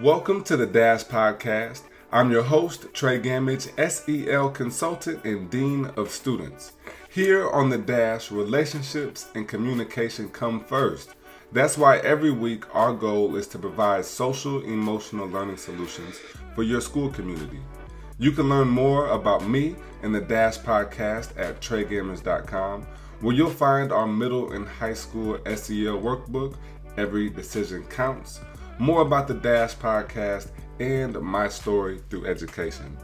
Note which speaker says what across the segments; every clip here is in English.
Speaker 1: Welcome to the Dash Podcast. I'm your host, Trey Gamage, SEL consultant and Dean of Students. Here on the Dash, relationships and communication come first. That's why every week our goal is to provide social emotional learning solutions for your school community. You can learn more about me and the Dash Podcast at treygamage.com, where you'll find our middle and high school SEL workbook, Every Decision Counts more about the Dash podcast and my story through education.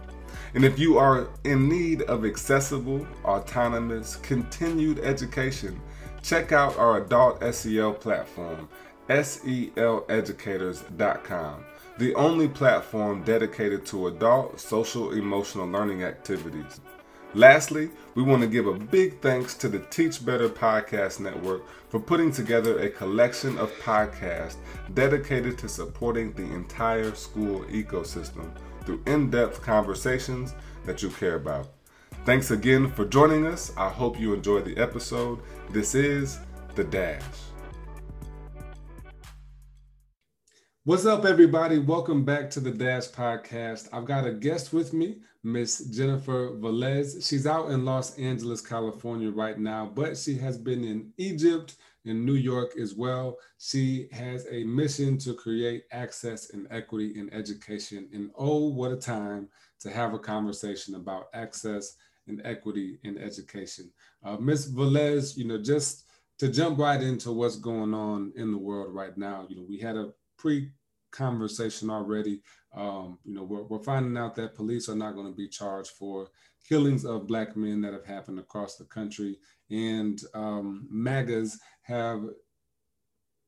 Speaker 1: And if you are in need of accessible, autonomous, continued education, check out our adult SEL platform, seleducators.com, the only platform dedicated to adult social emotional learning activities. Lastly, we want to give a big thanks to the Teach Better Podcast Network for putting together a collection of podcasts dedicated to supporting the entire school ecosystem through in depth conversations that you care about. Thanks again for joining us. I hope you enjoyed the episode. This is The Dash. What's up, everybody? Welcome back to the Dash Podcast. I've got a guest with me, Miss Jennifer Velez. She's out in Los Angeles, California right now, but she has been in Egypt, in New York as well. She has a mission to create access and equity in education. And oh, what a time to have a conversation about access and equity in education. Uh, Miss Velez, you know, just to jump right into what's going on in the world right now, you know, we had a pre conversation already. Um, you know, we're, we're finding out that police are not going to be charged for killings of black men that have happened across the country. And um, MAGAs have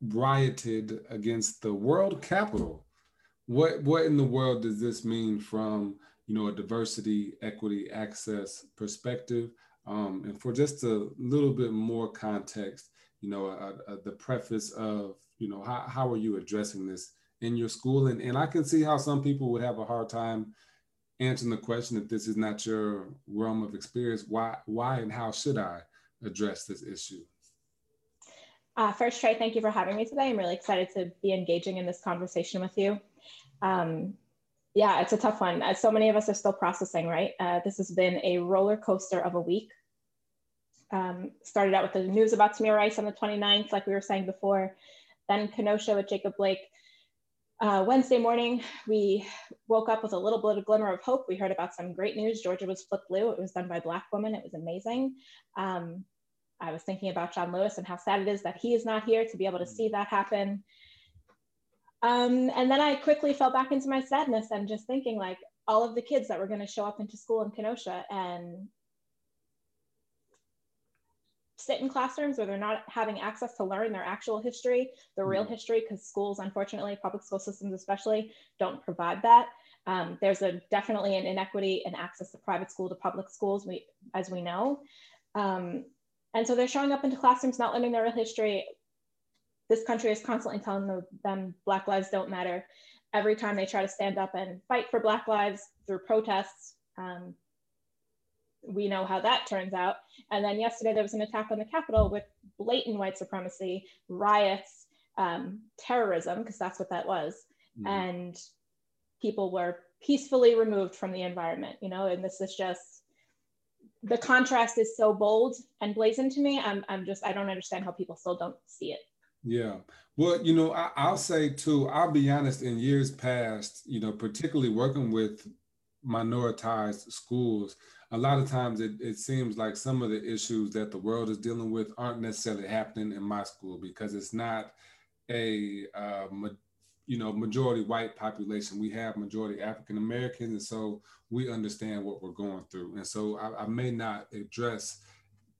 Speaker 1: rioted against the world capital. What, what in the world does this mean from, you know, a diversity, equity, access perspective? Um, and for just a little bit more context, you know, uh, uh, the preface of, you know, how, how are you addressing this in your school? And, and I can see how some people would have a hard time answering the question if this is not your realm of experience. Why, why and how should I address this issue?
Speaker 2: Uh, first, Trey, thank you for having me today. I'm really excited to be engaging in this conversation with you. Um, yeah, it's a tough one. As so many of us are still processing, right? Uh, this has been a roller coaster of a week. Um, started out with the news about Tamir Rice on the 29th, like we were saying before, then Kenosha with Jacob Blake. Uh, Wednesday morning, we woke up with a little bit of glimmer of hope. We heard about some great news. Georgia was flipped blue. It was done by Black women. It was amazing. Um, I was thinking about John Lewis and how sad it is that he is not here to be able to see that happen. Um, and then I quickly fell back into my sadness and just thinking like all of the kids that were going to show up into school in Kenosha and sit in classrooms where they're not having access to learn their actual history, the real mm-hmm. history, because schools, unfortunately, public school systems especially, don't provide that. Um, there's a definitely an inequity in access to private school to public schools, we, as we know. Um, and so they're showing up into classrooms not learning their real history. This country is constantly telling them Black lives don't matter. Every time they try to stand up and fight for Black lives through protests, um, we know how that turns out. And then yesterday there was an attack on the Capitol with blatant white supremacy, riots, um, terrorism, because that's what that was. Mm. And people were peacefully removed from the environment, you know, and this is just the contrast is so bold and blazing to me. I'm, I'm just, I don't understand how people still don't see it.
Speaker 1: Yeah. Well, you know, I, will say too, I'll be honest, in years past, you know, particularly working with minoritized schools, a lot of times it, it seems like some of the issues that the world is dealing with aren't necessarily happening in my school because it's not a uh, you know majority white population. We have majority african americans and so we understand what we're going through. And so I, I, may not address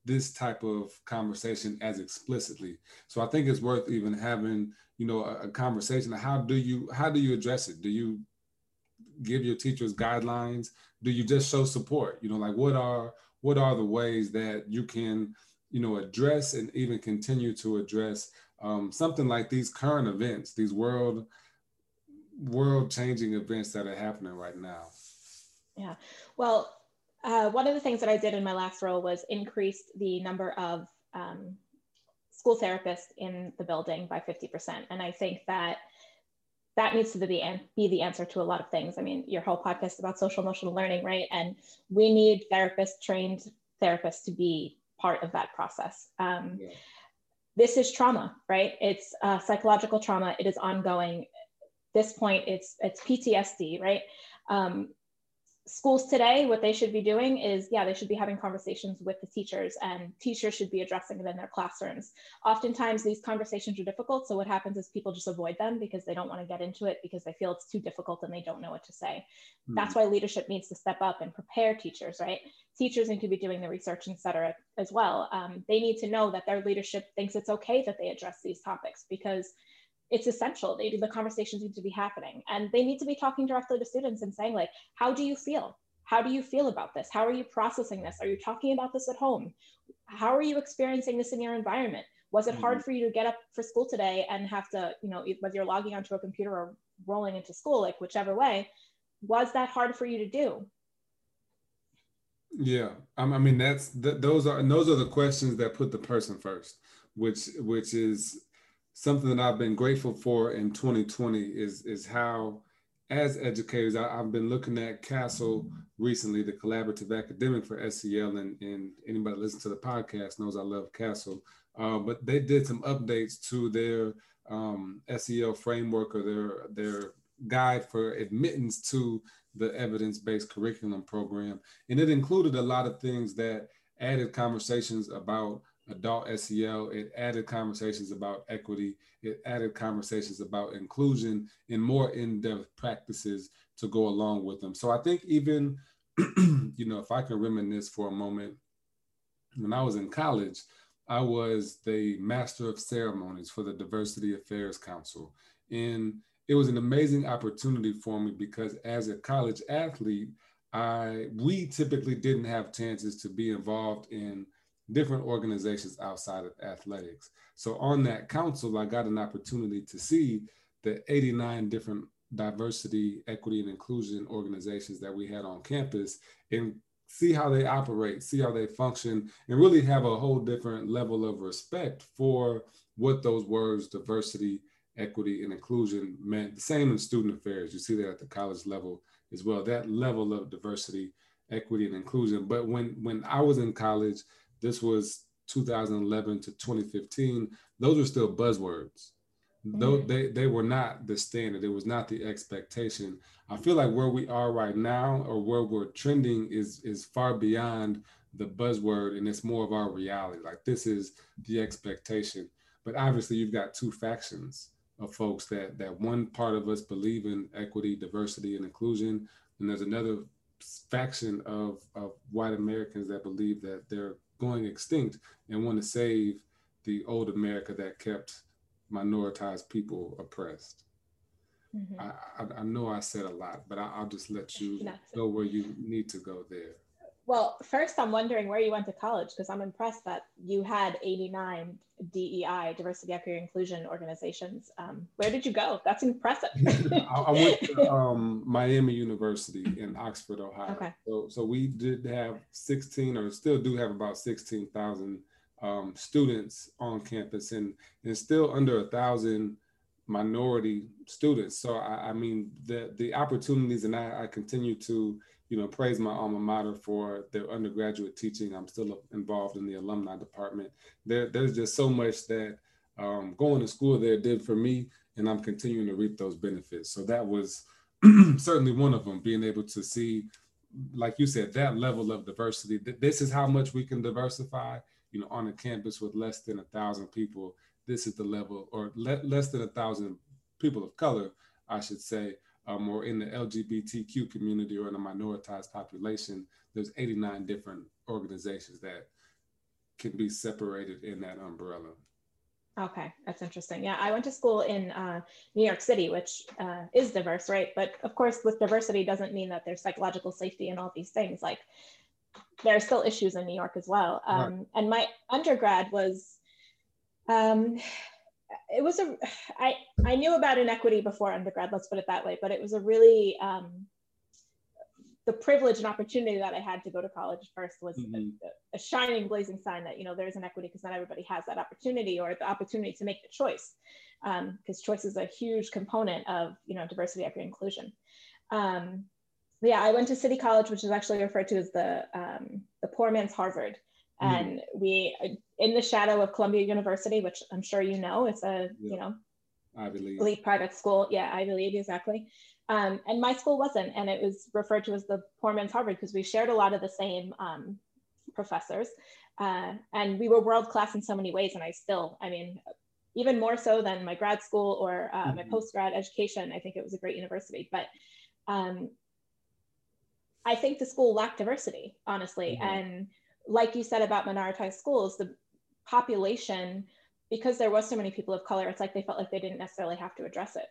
Speaker 1: this type of conversation as explicitly. So i think it's worth even having you know a, a conversation. How do you how do you address it? Do you give your teachers guidelines? Do you just show support? You know like what are what are the ways that you can you know address and even continue to address um, something like these current events these world world changing events that are happening right now?
Speaker 2: Yeah. Well uh, one of the things that i did in my last role was increased the number of um, school therapists in the building by 50% and i think that that needs to be, be the answer to a lot of things. I mean, your whole podcast about social emotional learning, right? And we need therapists, trained therapists to be part of that process. Um, yeah. This is trauma, right? It's uh, psychological trauma. It is ongoing. This point, it's it's PTSD, right? Um, schools today, what they should be doing is, yeah, they should be having conversations with the teachers and teachers should be addressing it in their classrooms. Oftentimes these conversations are difficult. So what happens is people just avoid them because they don't want to get into it because they feel it's too difficult and they don't know what to say. Mm-hmm. That's why leadership needs to step up and prepare teachers, right? Teachers need to be doing the research, et cetera, as well. Um, they need to know that their leadership thinks it's okay that they address these topics because it's essential. They, the conversations need to be happening and they need to be talking directly to students and saying like, how do you feel? How do you feel about this? How are you processing this? Are you talking about this at home? How are you experiencing this in your environment? Was it hard mm-hmm. for you to get up for school today and have to, you know, whether you're logging onto a computer or rolling into school, like whichever way, was that hard for you to do?
Speaker 1: Yeah, I mean that's th- those are and those are the questions that put the person first, which which is something that I've been grateful for in 2020 is is how, as educators, I, have been looking at CASEL recently, the Collaborative Academic for SEL, and, and anybody listen to the podcast knows I love CASEL. Uh, but they did some updates to their um, SEL framework or their their guide for admittance to the evidence-based curriculum program, and it included a lot of things that added conversations about adult SEL. It added conversations about equity. It added conversations about inclusion and more in-depth practices to go along with them. So I think even, you know, if I can reminisce for a moment, when I was in college, I was the master of ceremonies for the Diversity Affairs Council. And it was an amazing opportunity for me because as a college athlete, I we typically didn't have chances to be involved in different organizations outside of athletics. So on that council, I got an opportunity to see the 89 different diversity, equity, and inclusion organizations that we had on campus and see how they operate, see how they function, and really have a whole different level of respect for what those words, diversity, equity, and inclusion meant. The same in student affairs. You see that at the college level as well, that level of diversity, equity, and inclusion. But when when I was in college, this was 2011 to 2015. Those were still buzzwords. Though mm-hmm. they, they were not the standard, it was not the expectation. I feel like where we are right now or where we're trending is is far beyond the buzzword and it's more of our reality. Like this is the expectation. But obviously you've got two factions of folks that that one part of us believe in equity, diversity, and inclusion. And there's another faction of, of white Americans that believe that they're going extinct and want to save the old America that kept minoritized people oppressed. Mm-hmm. I, I, I, know I said a lot, but I, will just let you go where you need to go there.
Speaker 2: Well, first, I'm wondering where you went to college because I'm impressed that you had 89 DEI, diversity, equity, inclusion organizations. Um, where did you go? That's impressive.
Speaker 1: I, I, went to um, Miami University in Oxford, Ohio. Okay. So, so we did have 16, or still do have about 16,000 um, students on campus, and and still under a thousand minority students. So I, I mean, the the opportunities, and I, I continue to you know, praise my alma mater for their undergraduate teaching. I'm still involved in the alumni department. There, there's just so much that um, going to school there did for me, and I'm continuing to reap those benefits. So that was certainly one of them, being able to see, like you said, that level of diversity. This is how much we can diversify. You know, on a campus with less than a thousand people, this is the level, or le- less than a thousand people of color, I should say, um, or in the LGBTQ community or in a minoritized population, there's 89 different organizations that can be separated in that umbrella.
Speaker 2: Okay, that's interesting. Yeah, I went to school in uh, New York City, which uh, is diverse, right? But of course, with diversity doesn't mean that there's psychological safety and all these things. Like there are still issues in New York as well. Um, right. And my undergrad was um, it was a I I knew about inequity before undergrad, let's put it that way, but it was a really um, the privilege and opportunity that I had to go to college first was mm-hmm. a, a, shining, blazing sign that you know there's inequity because not everybody has that opportunity or the opportunity to make the choice, because um, choice is a huge component of you know diversity, equity, inclusion. Um, yeah, I went to City College, which is actually referred to as the um, the poor man's Harvard, mm-hmm. and we in the shadow of Columbia University, which I'm sure you know, it's a yeah. you know
Speaker 1: Ivy League
Speaker 2: elite private school. Yeah, Ivy League exactly. Um, and my school wasn't, and it was referred to as the poor man's Harvard because we shared a lot of the same um, professors. Uh, and we were world class in so many ways. And I still, I mean, even more so than my grad school or uh, mm-hmm. my post grad education, I think it was a great university. But um, I think the school lacked diversity, honestly. Mm-hmm. And like you said about minoritized schools, the population, because there was so many people of color, it's like they felt like they didn't necessarily have to address it.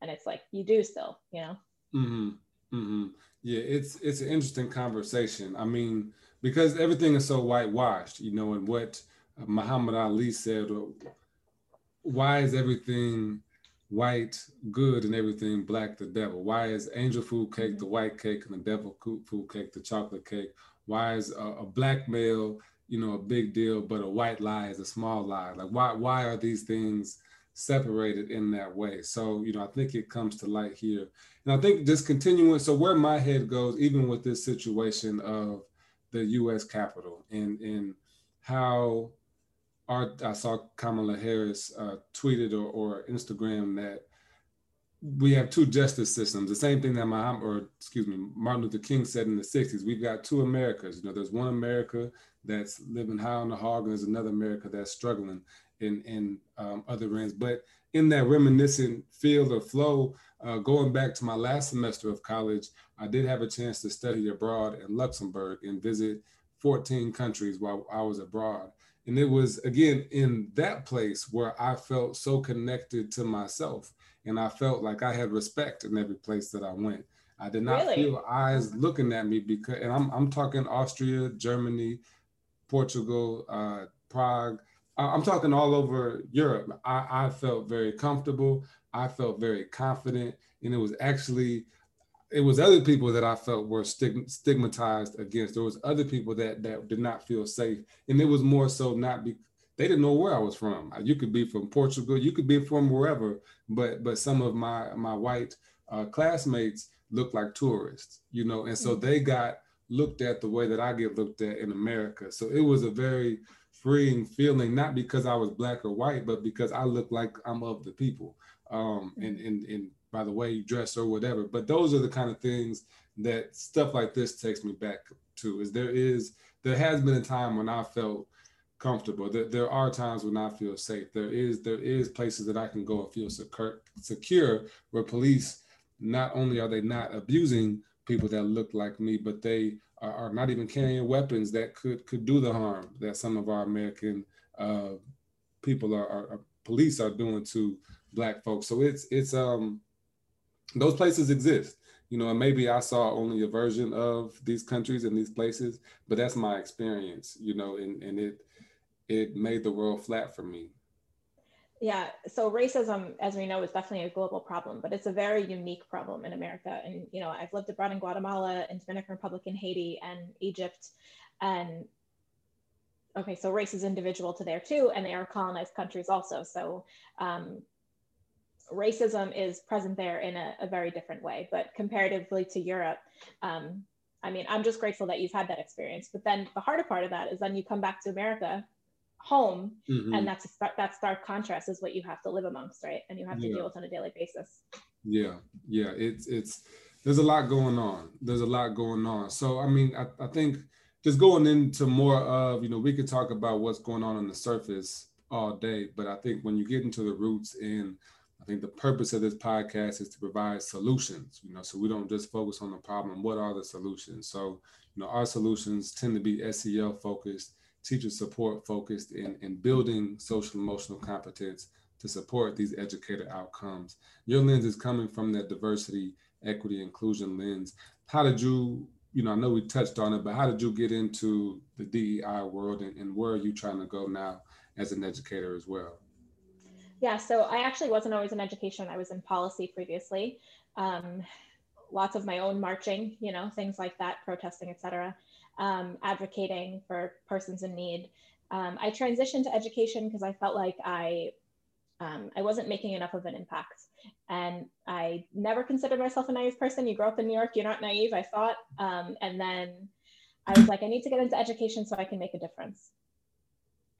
Speaker 2: And it's like you do still you know?
Speaker 1: Mm-hmm. Mm-hmm. yeah it's it's an interesting conversation. I mean because everything is so whitewashed you know and what muhammad ali said why is everything white good and everything black the devil? Why is angel food cake the white cake and the devil food cake the chocolate cake? Why is a, a blackmail you know a big deal but a white lie is a small lie like why why are these things separated in that way. So, you know, I think it comes to light here. And I think just continuing, so where my head goes, even with this situation of the US Capitol and, and how our, I saw Kamala Harris uh, tweeted or, or Instagram that we have two justice systems. The same thing that Muhammad, or excuse me, Martin Luther King said in the 60s. We've got two Americas. You know, there's one America that's living high on the hog, and there's another America that's struggling in, in um, other ends. But in that reminiscent field of flow, uh, going back to my last semester of college, I did have a chance to study abroad in Luxembourg and visit 14 countries while I was abroad. And it was, again, in that place where I felt so connected to myself. And I felt like I had respect in every place that I went. I did not really? feel eyes looking at me because, and I'm, I'm talking Austria, Germany, Portugal, uh, Prague, I'm talking all over Europe. I, I, felt very comfortable. I felt very confident, and it was actually it was other people that I felt were stigmatized against. There was other people that that did not feel safe, and it was more so not be they didn't know where I was from. You could be from Portugal, you could be from wherever, but but some of my my white uh, classmates looked like tourists, you know, and so mm-hmm. they got looked at the way that I get looked at in America. So it was a very freeing feeling, not because I was black or white, but because I look like I'm of the people. Um, and, and, and by the way you dress or whatever. But those are the kind of things that stuff like this takes me back to is there is, there has been a time when I felt comfortable. There, there are times when I feel safe. There is, there is places that I can go and feel secure, secure where police, not only are they not abusing people that look like me, but they are, are not even carrying weapons that could could do the harm that some of our American uh, people are, are, are, police are doing to black folks. So it's it's um those places exist. You know, and maybe I saw only a version of these countries and these places, but that's my experience, you know, and, and it it made the world flat for me.
Speaker 2: Yeah, so racism, as we know, is definitely a global problem, but it's a very unique problem in America. And you know, I've lived abroad in Guatemala, and Dominican Republic, and Haiti, and Egypt, and okay, so race is individual to there too, and they are colonized countries also. So um, racism is present there in a, a, very different way. But comparatively to Europe, um, I mean, I'm just grateful that you've had that experience. But then the harder part of that is then you come back to America home mm-hmm. and that's a, that stark contrast is what you have to live amongst right? And you have to yeah. deal with on a daily basis.
Speaker 1: Yeah yeah it's it's there's a lot going on. There's a lot going on. So i mean I, I think just going into more of you know we could talk about what's going on on the surface all day but i think when you get into the roots and i think the purpose of this podcast is to provide solutions you know so we don't just focus on the problem what are the solutions? So you know our solutions tend to be sel focused teacher support focused in, in building social emotional competence to support these educator outcomes. Your lens is coming from that diversity, equity, inclusion lens. How did you, you know, I know we touched on it, but how did you get into the DEI world and, and where are you trying to go now as an educator as well?
Speaker 2: Yeah, so I actually wasn't always in education. I was in policy previously. Um, lots of my own marching, you know, things like that, protesting, etc., um, advocating for persons in need. Um, I transitioned to education because I felt like I um, I wasn't making enough of an impact. And I never considered myself a naive person. You grow up in New York, you're not naive, I thought. Um, and then I was like, I need to get into education so I can make a difference.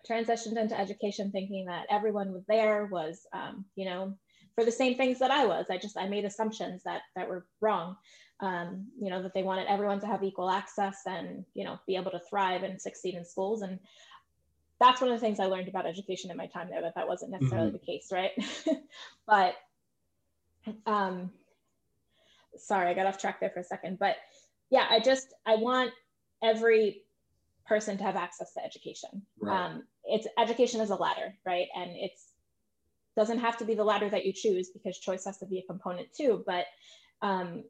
Speaker 2: Transitioned into education thinking that everyone was there was, um, you know, for the same things that I was. I just, I made assumptions that, that were wrong. Um, you know, that they wanted everyone to have equal access and, you know, be able to thrive and succeed in schools. And that's one of the things I learned about education in my time there, that that wasn't necessarily mm-hmm. the case, right? but, um, sorry, I got off track there for a second. But yeah, I just, I want every person to have access to education. Right. Um, it's education is a ladder, right? And it's doesn't have to be the ladder that you choose because choice has to be a component too. But um,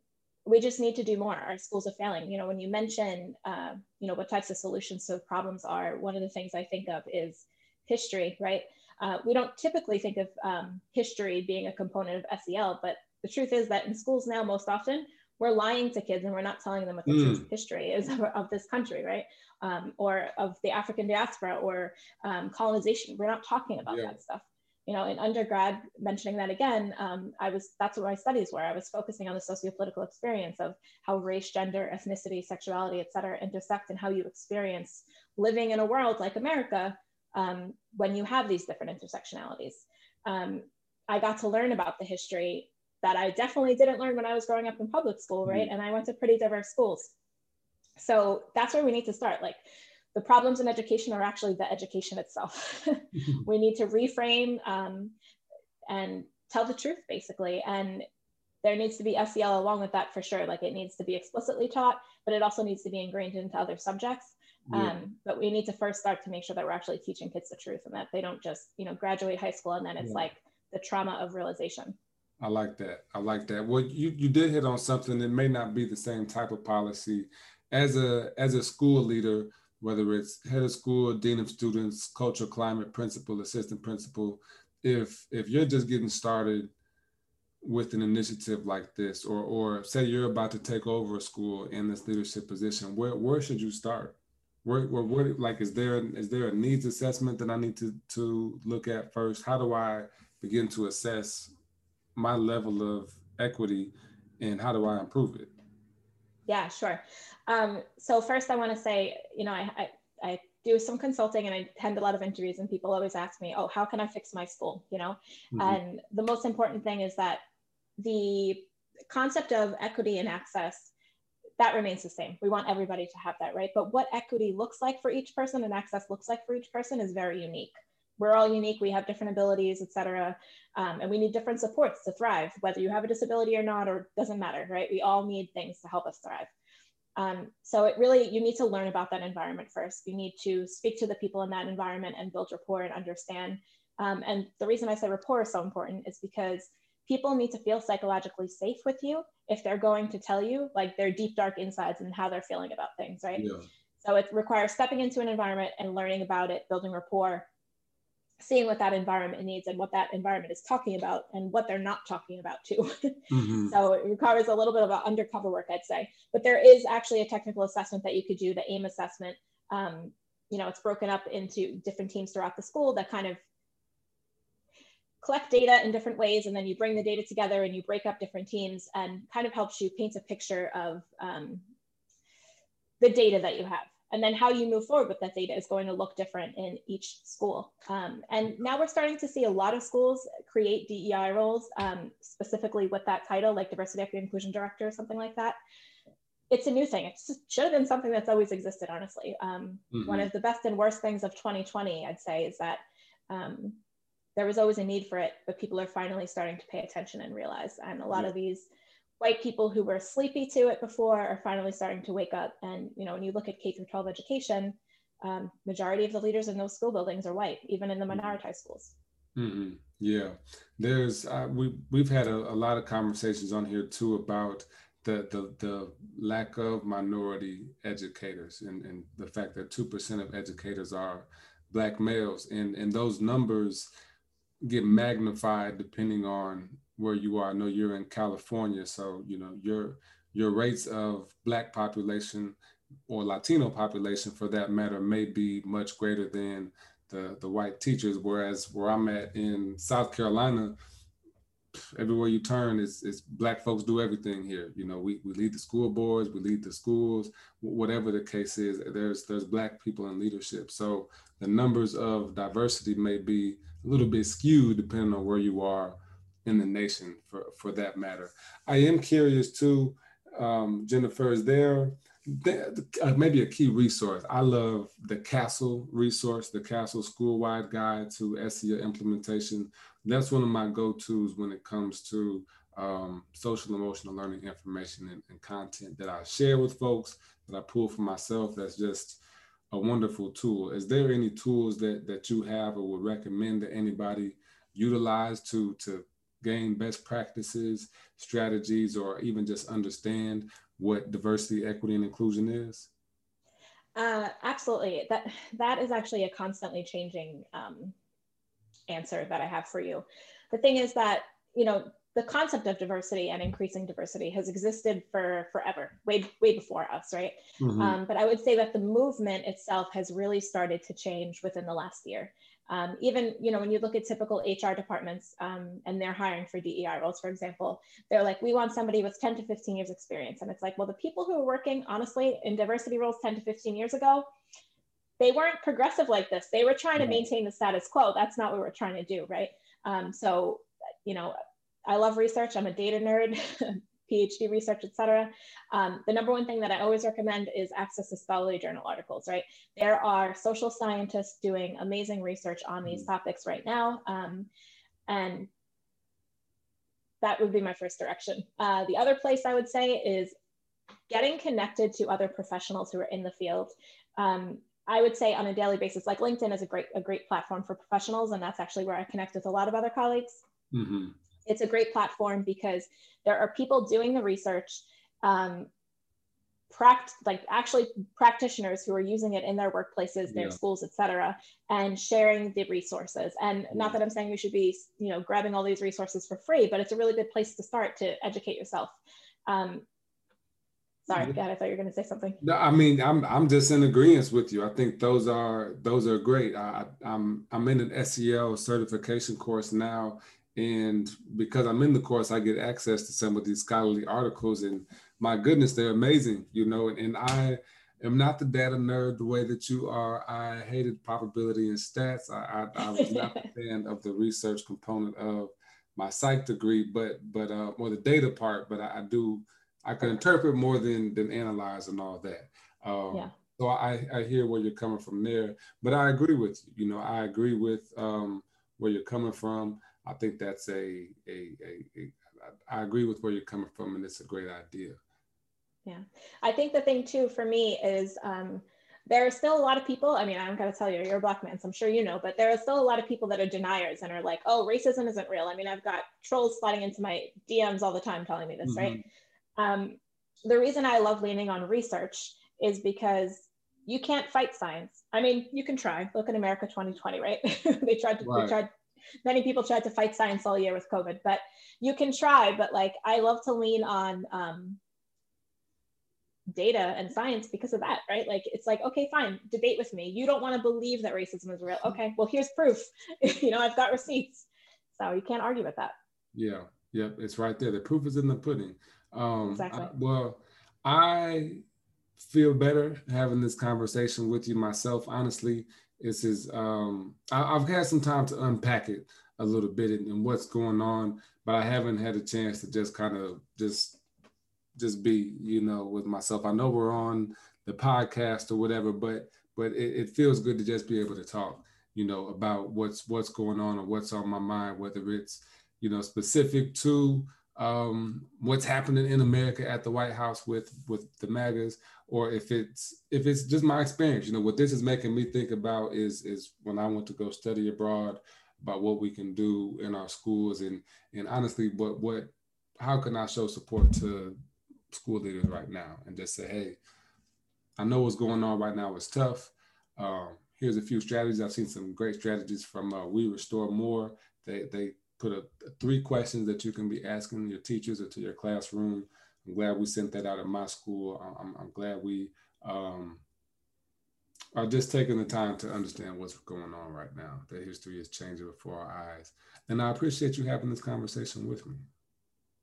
Speaker 2: we just need to do more. Our schools are failing. You know, when you mention, uh, you know, what types of solutions to problems are, one of the things I think of is history, right? Uh, we don't typically think of um, history being a component of SEL, but the truth is that in schools now, most often, we're lying to kids and we're not telling them what the mm. history is of, of, this country, right? Um, or of the African diaspora or um, colonization. We're not talking about yeah. that stuff you know, in undergrad, mentioning that again, um, I was that's what my studies were. I was focusing on the socio-political experience of how race, gender, ethnicity, sexuality, et cetera, intersect and how you experience living in a world like America um, when you have these different intersectionalities. Um, I got to learn about the history that I definitely didn't learn when I was growing up in public school, right? Mm-hmm. And I went to pretty diverse schools. So that's where we need to start. Like the problems in education are actually the education itself. we need to reframe um, and tell the truth, basically. And there needs to be SEL along with that for sure. Like it needs to be explicitly taught, but it also needs to be ingrained into other subjects. Yeah. Um, but we need to first start to make sure that we're actually teaching kids the truth and that they don't just, you know, graduate high school and then it's yeah. like the trauma of realization.
Speaker 1: I like that. I like that. Well, you, you did hit on something that may not be the same type of policy as a as a school leader whether it's head of school, dean of students, culture, climate, principal, assistant principal, if if you're just getting started with an initiative like this, or or say you're about to take over a school in this leadership position, where where should you start? Where, where, where like is there is there a needs assessment that I need to to look at first? How do I begin to assess my level of equity, and how do I improve it?
Speaker 2: Yeah, sure. Um, so first I want to say, you know, I, I, I, do some consulting and I attend a lot of interviews and people always ask me, oh, how can I fix my school? You know, mm-hmm. and the most important thing is that the concept of equity and access that remains the same. We want everybody to have that, right? But what equity looks like for each person and access looks like for each person is very unique. We're all unique. We have different abilities, et cetera. Um, and we need different supports to thrive, whether you have a disability or not, or doesn't matter, right? We all need things to help us thrive. Um, so it really, you need to learn about that environment first. You need to speak to the people in that environment and build rapport and understand. Um, and the reason I say rapport is so important is because people need to feel psychologically safe with you if they're going to tell you like their deep, dark insides and how they're feeling about things, right? Yeah. So it requires stepping into an environment and learning about it, building rapport, seeing what that environment needs and what that environment is talking about and what they're not talking about too. mm-hmm. So it requires a little bit of undercover work, I'd say. But there is actually a technical assessment that you could do, the AIM assessment. Um, you know, it's broken up into different teams throughout the school that kind of collect data in different ways and then you bring the data together and you break up different teams and kind of helps you paint a picture of um, the data that you have and then how you move forward with that data is going to look different in each school. Um, and now we're starting to see a lot of schools create DEI roles, um, specifically with that title, like diversity, equity, inclusion director, or something like that. It's a new thing. It should have been something that's always existed, honestly. Um, mm-hmm. One of the best and worst things of 2020, I'd say, is that um, there was always a need for it, but people are finally starting to pay attention and realize. And a lot of these white people who were sleepy to it before are finally starting to wake up. And you know, when you look at K through 12 education, um, majority of the leaders in those school buildings are white, even in the mm-hmm. minoritized schools.
Speaker 1: Mm-hmm. Yeah, there's uh, we we've had a, a, lot of conversations on here too about the the, the lack of minority educators and, and the fact that two percent of educators are black males, and and those numbers get magnified depending on where you are. I know you're in California, so you know your your rates of Black population or Latino population, for that matter, may be much greater than the the white teachers. Whereas where I'm at in South Carolina, everywhere you turn is, is black folks do everything here you know we, we lead the school boards we lead the schools whatever the case is there's there's black people in leadership so the numbers of diversity may be a little bit skewed depending on where you are in the nation for for that matter i am curious too um, jennifer is there uh, maybe a key resource i love the CASEL resource the CASEL school-wide guide to SEL implementation that's one of my go-tos when it comes to um, social emotional learning information and, and, content that I share with folks that I pull for myself. That's just a wonderful tool. Is there any tools that that you have or would recommend that anybody utilize to to gain best practices, strategies, or even just understand what diversity, equity, and inclusion is?
Speaker 2: Uh, absolutely. That that is actually a constantly changing um, answer that I have for you. The thing is that, you know, the concept of diversity and increasing diversity has existed for forever, way way before us, right? Mm-hmm. Um, but I would say that the movement itself has really started to change within the last year. Um, even you know when you look at typical HR departments um, and they're hiring for DEI roles, for example, they're like, we want somebody with 10 to 15 years experience, and it's like, well, the people who are working honestly in diversity roles 10 to 15 years ago, they weren't progressive like this. They were trying to maintain the status quo. That's not what we're trying to do, right? Um, so, you know, I love research. I'm a data nerd, PhD research, etc. Um, the number one thing that I always recommend is access to scholarly journal articles, right? There are social scientists doing amazing research on these mm-hmm. topics right now. Um, and that would be my first direction. Uh, the other place I would say is getting connected to other professionals who are in the field. Um, I would say on a daily basis, like LinkedIn is a great a great platform for professionals, and that's actually where I connect with a lot of other colleagues. Mm-hmm. It's a great platform because there are people doing the research, um, pract- like actually practitioners who are using it in their workplaces, their yeah. schools, etc., and sharing the resources. And not that I'm saying we should be, you know, grabbing all these resources for free, but it's a really good place to start to educate yourself. Um, Sorry, mm-hmm. God, I thought you were going to say something. No, I
Speaker 1: mean, I'm I'm just in agreement with you. I think those are those are great. I, I'm I'm in an SEL certification course now, and because I'm in the course, I get access to some of these scholarly articles, and my goodness, they're amazing. You know, and, and I am not the data nerd the way that you are. I hated probability and stats. I I, I was not a fan of the research component of my psych degree, but but uh, or the data part. But I, I do I can interpret more than than analyze and all that. Um, yeah. So I, I hear where you're coming from there, but I agree with you. You know, I agree with um, where you're coming from. I think that's a, a, a, a I agree with where you're coming from, and it's a great idea.
Speaker 2: Yeah, I think the thing too for me is um, there are still a lot of people. I mean, I'm gonna tell you, you're a black man, so I'm sure you know, but there are still a lot of people that are deniers and are like, "Oh, racism isn't real." I mean, I've got trolls sliding into my DMs all the time telling me this, mm-hmm. right? Um, the reason I love leaning on research is because you can't fight science. I mean, you can try. Look at America 2020, right? they tried to, right. they tried, many people tried to fight science all year with COVID, but you can try. But like, I love to lean on um, data and science because of that, right? Like, it's like, okay, fine, debate with me. You don't want to believe that racism is real. Okay, well, here's proof. you know, I've got receipts. So you can't argue with that.
Speaker 1: Yeah, yep, it's right there. The proof is in the pudding. Um, exactly. I, well, I feel better having this conversation with you myself. Honestly, this is um, I, have had some time to unpack it a little bit and, and, what's going on, but I haven't had a chance to just kind of just just be, you know, with myself. I know we're on the podcast or whatever, but but it, it feels good to just be able to talk, you know, about what's what's going on or what's on my mind, whether it's you know specific to um, what's happening in America at the White House with with the MAGAs, or if it's if it's just my experience. You know, what this is making me think about is is when I went to go study abroad about what we can do in our schools and and honestly, what what how can I show support to school leaders right now and just say, hey, I know what's going on right now is tough. Um, here's a few strategies. I've seen some great strategies from uh, We Restore More. They they put a, three questions that you can be asking your teachers or to your classroom. I'm glad we sent that out at my school. I'm, I'm glad we um, are just taking the time to understand what's going on right now. That history is changing before our eyes. And I appreciate you having this conversation with me.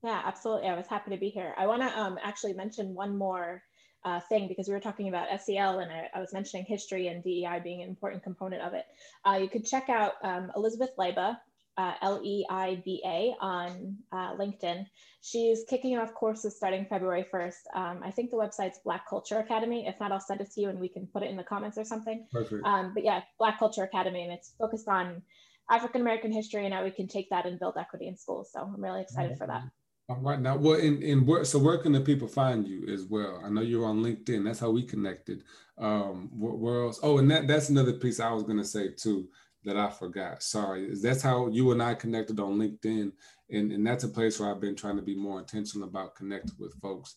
Speaker 2: Yeah, absolutely. I was happy to be here. I want to um, actually mention one more uh, thing because we were talking about SEL and I, I, was mentioning history and DEI being an important component of it. Uh, you could check out um, Elizabeth Leiba, uh, L-E-I-B-A on uh, LinkedIn. She's kicking off courses starting February 1st. Um, I think the website's Black Culture Academy. If not, I'll send it to you and we can put it in the comments or something. Perfect. Um, but yeah, Black Culture Academy, and it's focused on African American history and how we can take that and build equity in schools. So I'm really excited for that.
Speaker 1: All right now, well, in in where so where can the people find you as well? I know you're on LinkedIn. That's how we connected. Um, where, where else? Oh, and that that's another piece I was gonna say too that I forgot. Sorry, that's how you and I connected on LinkedIn, and and that's a place where I've been trying to be more intentional about connecting with folks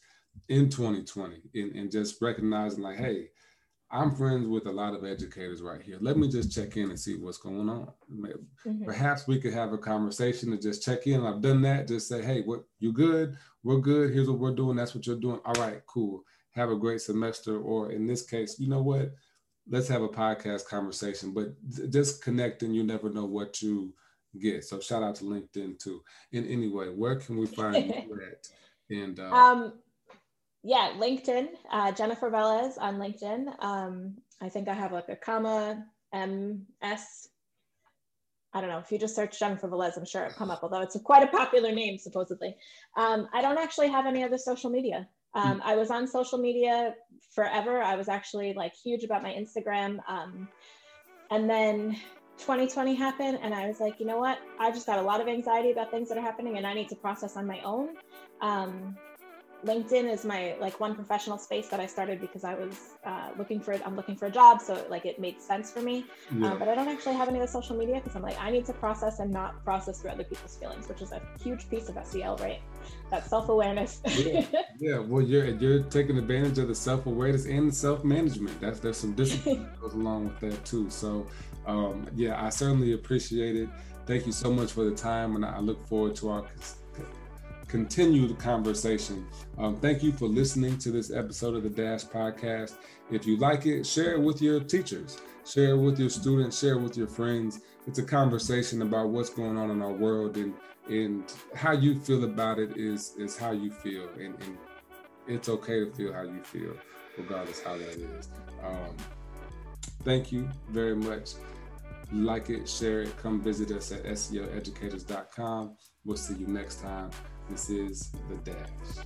Speaker 1: in 2020 and, and just recognizing like, hey, I'm friends with a lot of educators right here. Let me just check in and see what's going on. Mm-hmm. Perhaps we could have a conversation to just check in. I've done that. Just say, hey, what you good? We're good. Here's what we're doing. That's what you're doing. All right, cool. Have a great semester. Or in this case, you know what? Let's have a podcast conversation. But just connecting, you never know what you get. So shout out to LinkedIn too. And anyway, where can we find you at? And uh,
Speaker 2: um yeah, LinkedIn, uh, Jennifer Velez on LinkedIn. Um, I think I have like a comma M S. I don't know if you just search Jennifer Velez, I'm sure it'll come up, although it's a, quite a popular name, supposedly. Um, I don't actually have any other social media. Um, I was on social media forever. I was actually like huge about my Instagram. Um, and then 2020 happened, and I was like, you know what? I just got a lot of anxiety about things that are happening, and I need to process on my own. Um, LinkedIn is my like one professional space that I started because I was uh, looking for I'm looking for a job, so like it made sense for me. Yeah. Um, but I don't actually have any of the social media because I'm like I need to process and not process through other people's feelings, which is a huge piece of SEL, right? That self awareness.
Speaker 1: yeah. yeah, well, you're you're taking advantage of the self awareness and self management. That's there's some discipline that goes along with that too. So, um, yeah, I certainly appreciate it. Thank you so much for the time, and I look forward to our continue the conversation. Um, thank you for listening to this episode of the Dash Podcast. If you like it, share it with your teachers, share it with your students, share it with your friends. It's a conversation about what's going on in our world and and how you feel about it is is how you feel and, and it's okay to feel how you feel regardless how that is um, thank you very much like it share it come visit us at seleducators.com we'll see you next time this is The Dash.